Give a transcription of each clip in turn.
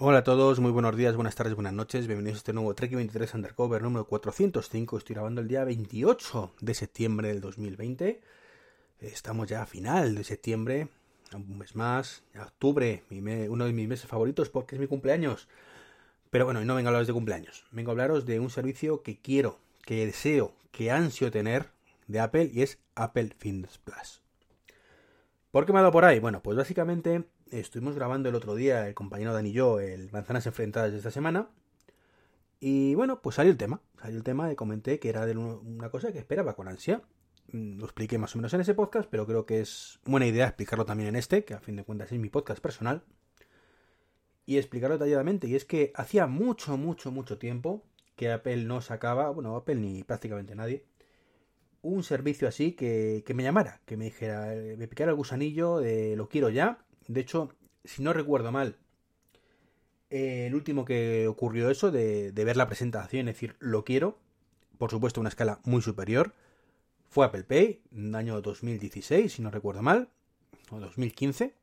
Hola a todos, muy buenos días, buenas tardes, buenas noches, bienvenidos a este nuevo Trek 23 Undercover número 405. Estoy grabando el día 28 de septiembre del 2020. Estamos ya a final de septiembre, un mes más, octubre, uno de mis meses favoritos porque es mi cumpleaños. Pero bueno, no vengo a hablaros de cumpleaños, vengo a hablaros de un servicio que quiero, que deseo, que ansio tener de Apple y es Apple Fitness Plus. ¿Por qué me ha dado por ahí? Bueno, pues básicamente estuvimos grabando el otro día, el compañero Dani y yo, el Manzanas Enfrentadas de esta semana. Y bueno, pues salió el tema. Salió el tema y comenté que era de una cosa que esperaba con ansia. Mm, lo expliqué más o menos en ese podcast, pero creo que es buena idea explicarlo también en este, que a fin de cuentas es mi podcast personal. Y explicarlo detalladamente. Y es que hacía mucho, mucho, mucho tiempo que Apple no sacaba, bueno, Apple ni prácticamente nadie, un servicio así que, que me llamara, que me dijera, me picara el gusanillo de lo quiero ya de hecho, si no recuerdo mal, el último que ocurrió eso, de, ver la presentación, es decir, lo quiero, por supuesto, una escala muy superior, fue Apple Pay, en el año 2016, si no recuerdo mal, o 2015.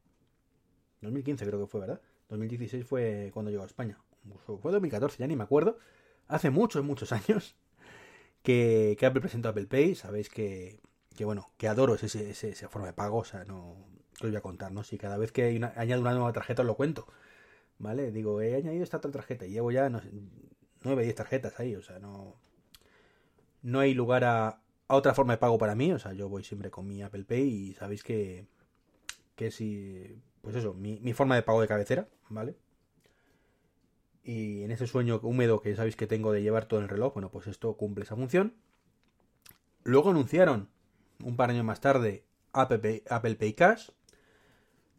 2015 creo que fue, ¿verdad? 2016 fue cuando llegó a España. Fue 2014, ya ni me acuerdo. Hace muchos, muchos años que, que Apple presentó Apple Pay. Sabéis que, que bueno, que adoro ese, ese, esa forma de pago. O sea, no, os voy a contar, ¿no? Si cada vez que añado una nueva tarjeta os lo cuento, ¿vale? Digo, he añadido esta otra tarjeta y llevo ya no, 9, 10 tarjetas ahí, o sea, no, no hay lugar a, otra forma de pago para mí, o sea, yo voy siempre con mi Apple Pay y sabéis que, que si, pues eso, mi, mi forma de pago de cabecera, ¿vale? Y en ese sueño húmedo que sabéis que tengo de llevar todo el reloj, bueno, pues esto cumple esa función. Luego anunciaron, un par de años más tarde, Apple Apple Pay Cash,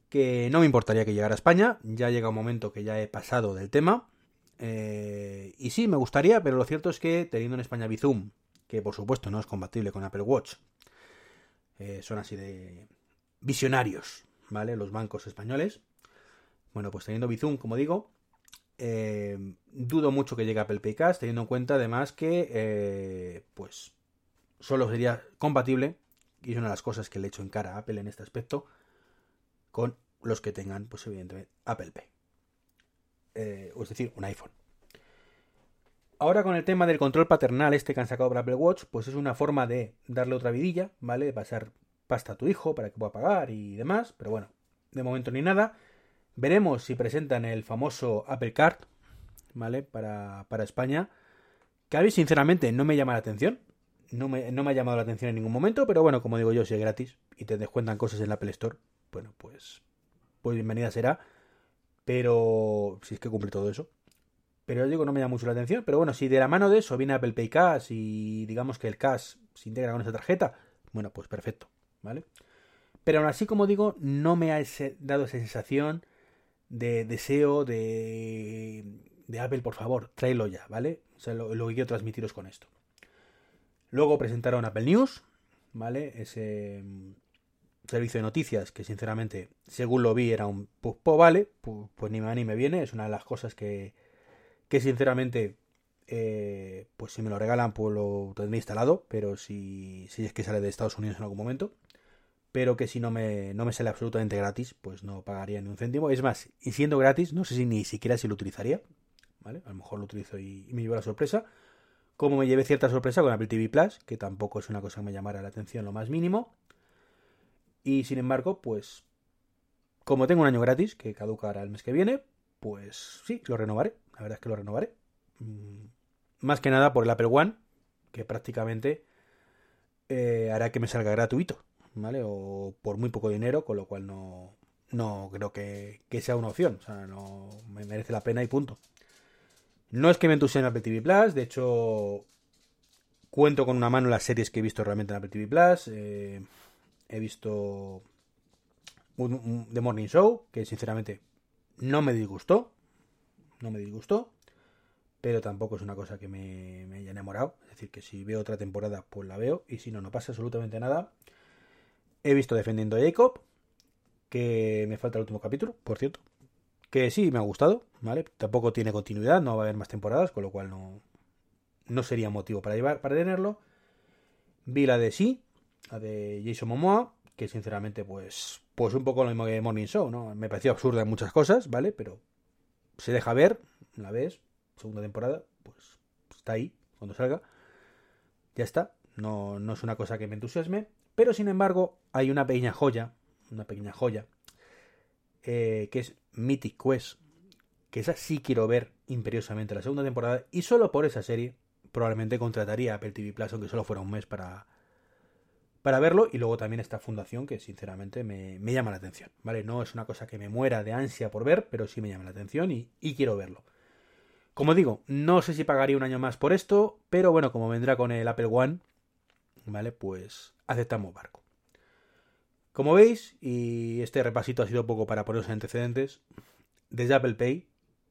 que no me importaría que llegara a España, ya llega un momento que ya he pasado del tema. Eh, y sí, me gustaría, pero lo cierto es que teniendo en España Bizum, que por supuesto no es compatible con Apple Watch, eh, son así de visionarios, ¿vale? Los bancos españoles. Bueno, pues teniendo Bizum, como digo, eh, dudo mucho que llegue a Apple Pay Cash, teniendo en cuenta además que, pues, solo sería compatible, y es una de las cosas que le echo en cara a Apple en este aspecto, con los que tengan, pues evidentemente, Apple Pay. Eh, es decir, un iPhone. Ahora con el tema del control paternal este que han sacado para Apple Watch, pues es una forma de darle otra vidilla, ¿vale? De pasar pasta a tu hijo para que pueda pagar y demás, pero bueno, de momento ni nada. Veremos si presentan el famoso Apple Card, ¿vale? Para, para España. Que a mí sinceramente no me llama la atención. No me, no me ha llamado la atención en ningún momento, pero bueno, como digo yo, si es gratis y te descuentan cosas en la Apple Store, bueno, pues, pues bienvenida será. Pero si es que cumple todo eso. Pero os digo, no me llama mucho la atención. Pero bueno, si de la mano de eso viene Apple Pay Cash y digamos que el cash se integra con esa tarjeta, bueno, pues perfecto, ¿vale? Pero aún así, como digo, no me ha dado esa sensación de deseo de, de Apple, por favor, tráelo ya, ¿vale? O sea, lo, lo que quiero transmitiros con esto. Luego presentaron Apple News, ¿vale? Ese servicio de noticias que sinceramente, según lo vi, era un pues, pues vale, pues, pues, ni me ni me viene, es una de las cosas que, que sinceramente, eh, pues si me lo regalan, pues lo tendré instalado, pero si, si es que sale de Estados Unidos en algún momento, pero que si no me, no me sale absolutamente gratis, pues no pagaría ni un céntimo. Es más, y siendo gratis, no sé si ni siquiera si lo utilizaría, ¿vale? A lo mejor lo utilizo y, y me llevo la sorpresa. Como me llevé cierta sorpresa con Apple TV Plus, que tampoco es una cosa que me llamara la atención lo más mínimo. Y sin embargo, pues como tengo un año gratis, que caducará el mes que viene, pues sí, lo renovaré. La verdad es que lo renovaré. Mm, más que nada por el Apple One, que prácticamente eh, hará que me salga gratuito, ¿vale? O por muy poco dinero, con lo cual no, no creo que, que sea una opción. O sea, no me merece la pena y punto. No es que me entusiasme Apple TV Plus, de hecho, cuento con una mano las series que he visto realmente en Apple TV Plus. Eh, he visto un, The Morning Show, que sinceramente no me disgustó. No me disgustó. Pero tampoco es una cosa que me, haya enamorado. Es decir, que si veo otra temporada, pues la veo. Y si no, no pasa absolutamente nada. He visto Defendiendo a Jacob. Que me falta el último capítulo, por cierto. Que sí, me ha gustado, ¿vale? Tampoco tiene continuidad, no va a haber más temporadas, con lo cual no, no sería motivo para, llevar, para tenerlo. Vi la de sí, la de Jason Momoa, que sinceramente, pues, pues un poco lo mismo que Morning Show, ¿no? Me pareció absurda en muchas cosas, ¿vale? Pero se deja ver, la ves, segunda temporada, pues está ahí cuando salga. Ya está, no, no es una cosa que me entusiasme, pero sin embargo hay una pequeña joya, una pequeña joya, eh, que es Mythic Quest, que esa sí quiero ver imperiosamente la segunda temporada, y solo por esa serie probablemente contrataría a Apple TV Plus, aunque solo fuera un mes para, para verlo, y luego también esta fundación que sinceramente me, llama la atención, ¿vale? No es una cosa que me muera de ansia por ver, pero sí me llama la atención y, quiero verlo. Como digo, no sé si pagaría un año más por esto, pero bueno, como vendrá con el Apple One, ¿vale? Pues aceptamos barco. Como veis, y este repasito ha sido poco para poneros antecedentes, desde Apple Pay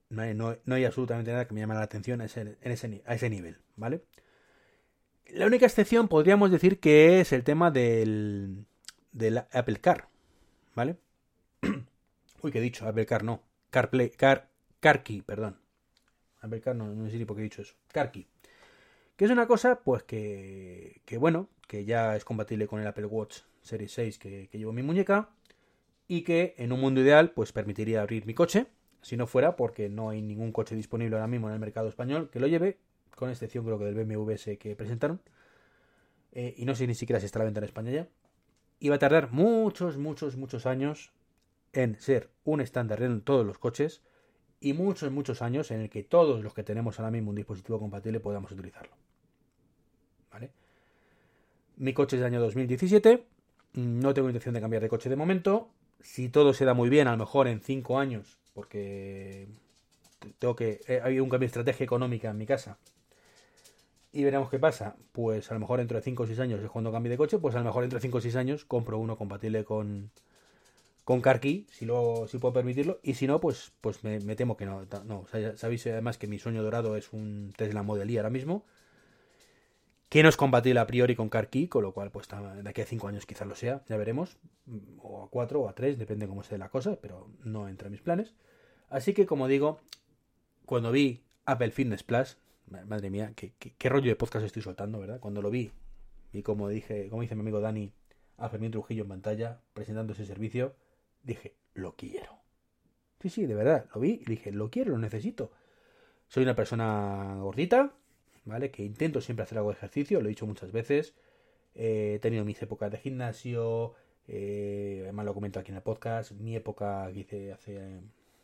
no hay, absolutamente nada que me llame la atención a ese nivel, ¿vale? La única excepción podríamos decir que es el tema del, del Apple Car, ¿vale? Uy, que he dicho, Apple Car no, CarPlay, Car, CarKey, perdón. Apple Car no, no sé ni por qué he dicho eso, CarKey. Que es una cosa, pues que, que bueno, que ya es compatible con el Apple Watch Series 6 que, llevo en mi muñeca y que en un mundo ideal pues permitiría abrir mi coche, si no fuera porque no hay ningún coche disponible ahora mismo en el mercado español que lo lleve, con excepción creo que del BMW que presentaron, eh, y no sé ni siquiera si está la venta en España ya, y va a tardar muchos, muchos, muchos años en ser un estándar en todos los coches y muchos, muchos años en el que todos los que tenemos ahora mismo un dispositivo compatible podamos utilizarlo. ¿Vale? Mi coche es del año 2017. No tengo intención de cambiar de coche de momento. Si todo se da muy bien, a lo mejor en 5 años, porque tengo que. Eh, hay un cambio de estrategia económica en mi casa. Y veremos qué pasa. Pues a lo mejor dentro de 5 o 6 años es cuando cambie de coche. Pues a lo mejor dentro de 5 o 6 años compro uno compatible con, con CarKey, si, lo, si puedo permitirlo. Y si no, pues, pues me, temo que no. no sabéis además que mi sueño dorado es un Tesla Model Y ahora mismo que no es compatible a priori con CarKey, con lo cual pues de aquí a 5 años quizás lo sea, ya veremos, o a 4 o a 3, depende cómo esté la cosa, pero no entra en mis planes. Así que como digo, cuando vi Apple Fitness Plus, madre mía, qué, qué, rollo de podcast estoy soltando, ¿verdad? Cuando lo vi, y como dije, como dice mi amigo Dani, a Fermín Trujillo en pantalla, presentando ese servicio, dije, lo quiero. Sí, sí, de verdad, lo vi y dije, lo quiero, lo necesito. Soy una persona gordita, ¿vale? Que intento siempre hacer algo de ejercicio, lo he dicho muchas veces. Eh, he tenido mis épocas de gimnasio, eh, además lo comento aquí en el podcast, mi época que hice hace,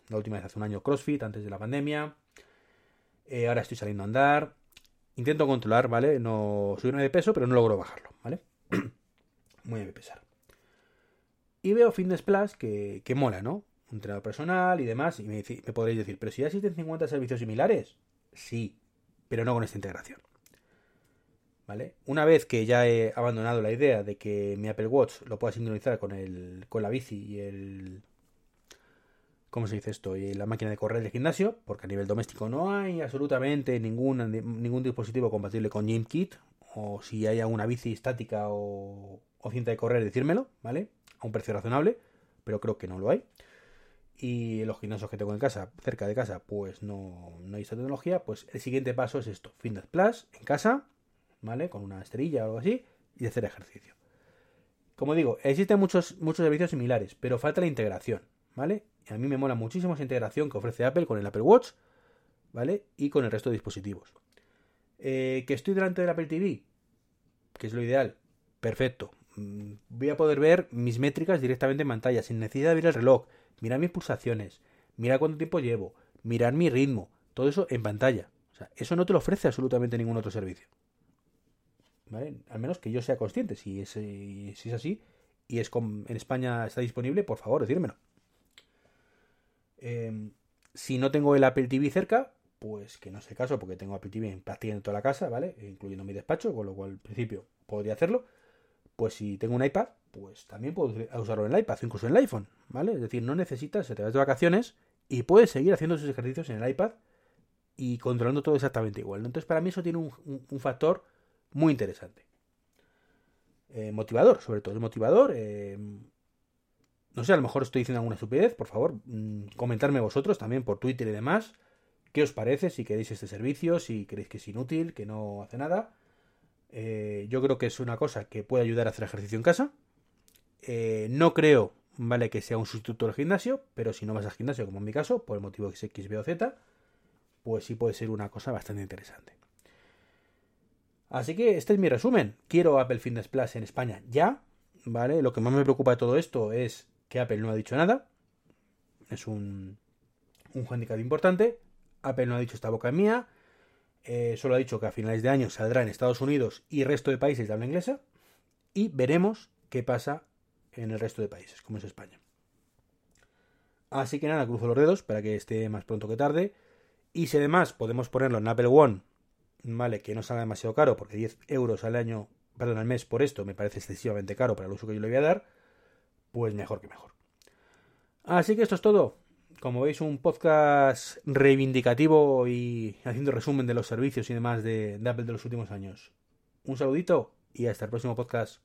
la última vez hace un año CrossFit, antes de la pandemia. Eh, ahora estoy saliendo a andar. Intento controlar, ¿vale? No subirme de peso, pero no logro bajarlo, ¿vale? Muy a pesar. Y veo Fitness Plus que, que mola, ¿no? Un entrenador personal y demás. Y me, me podréis decir, pero si ya existen 50 servicios similares. Sí, pero no con esta integración. ¿Vale? Una vez que ya he abandonado la idea de que mi Apple Watch lo pueda sincronizar con, el, con la bici y el... ¿Cómo se dice esto? Y la máquina de correr del gimnasio, porque a nivel doméstico no hay absolutamente ningún, ningún dispositivo compatible con GymKit, o si hay alguna bici estática o, cinta de correr, decírmelo, ¿vale? A un precio razonable, pero creo que no lo hay y los gimnasios que tengo en casa, cerca de casa, pues no, no hay esa tecnología, pues el siguiente paso es esto, Fitness Plus en casa, ¿vale? Con una esterilla o algo así, y hacer ejercicio. Como digo, existen muchos, muchos servicios similares, pero falta la integración, ¿vale? Y a mí me mola muchísimo esa integración que ofrece Apple con el Apple Watch, ¿vale? Y con el resto de dispositivos. Eh, ¿Que estoy delante del Apple TV? Que es lo ideal. Perfecto. Mm, voy a poder ver mis métricas directamente en pantalla, sin necesidad de abrir el reloj mirar mis pulsaciones, mirar cuánto tiempo llevo, mirar mi ritmo, todo eso en pantalla. O sea, eso no te lo ofrece absolutamente ningún otro servicio. ¿Vale? Al menos que yo sea consciente. Si es, si es así y es en España está disponible, por favor, decírmelo. Em, si no tengo el Apple TV cerca, pues que no sé caso, porque tengo Apple TV en prácticamente toda la casa, ¿vale? Incluyendo mi despacho, con lo cual, al principio, podría hacerlo. Pues si tengo un iPad, pues también puedo usarlo en el iPad, incluso en el iPhone, ¿vale? Es decir, no necesitas, se te vas de vacaciones y puedes seguir haciendo sus ejercicios en el iPad y controlando todo exactamente igual. Entonces, para mí eso tiene un, factor muy interesante. Eh, motivador, sobre todo, es motivador. Eh, no sé, a lo mejor estoy diciendo alguna estupidez, por favor, mm, comentarme vosotros también por Twitter y demás. ¿Qué os parece? Si queréis este servicio, si creéis que es inútil, que no hace nada. Eh, yo creo que es una cosa que puede ayudar a hacer ejercicio en casa. Eh, no creo, vale que sea un sustituto del gimnasio, pero si no vas al gimnasio, como en mi caso, por el motivo que es X, B o Z, pues sí puede ser una cosa bastante interesante. Así que este es mi resumen. Quiero Apple Fitness Plus en España ya, ¿vale? Lo que más me preocupa de todo esto es que Apple no ha dicho nada. Es un, un handicap importante. Apple no ha dicho esta boca mía. Eh, solo ha dicho que a finales de año saldrá en Estados Unidos y resto de países de habla inglesa. Y veremos qué pasa en el resto de países, como es España. Así que nada, cruzo los dedos para que esté más pronto que tarde. Y si además podemos ponerlo en Apple One, vale, que no salga demasiado caro, porque 10 euros al año, perdón, al mes por esto me parece excesivamente caro para el uso que yo le voy a dar, pues mejor que mejor. Así que esto es todo. Como veis, un podcast reivindicativo y haciendo resumen de los servicios y demás de, Apple de los últimos años. Un saludito y hasta el próximo podcast.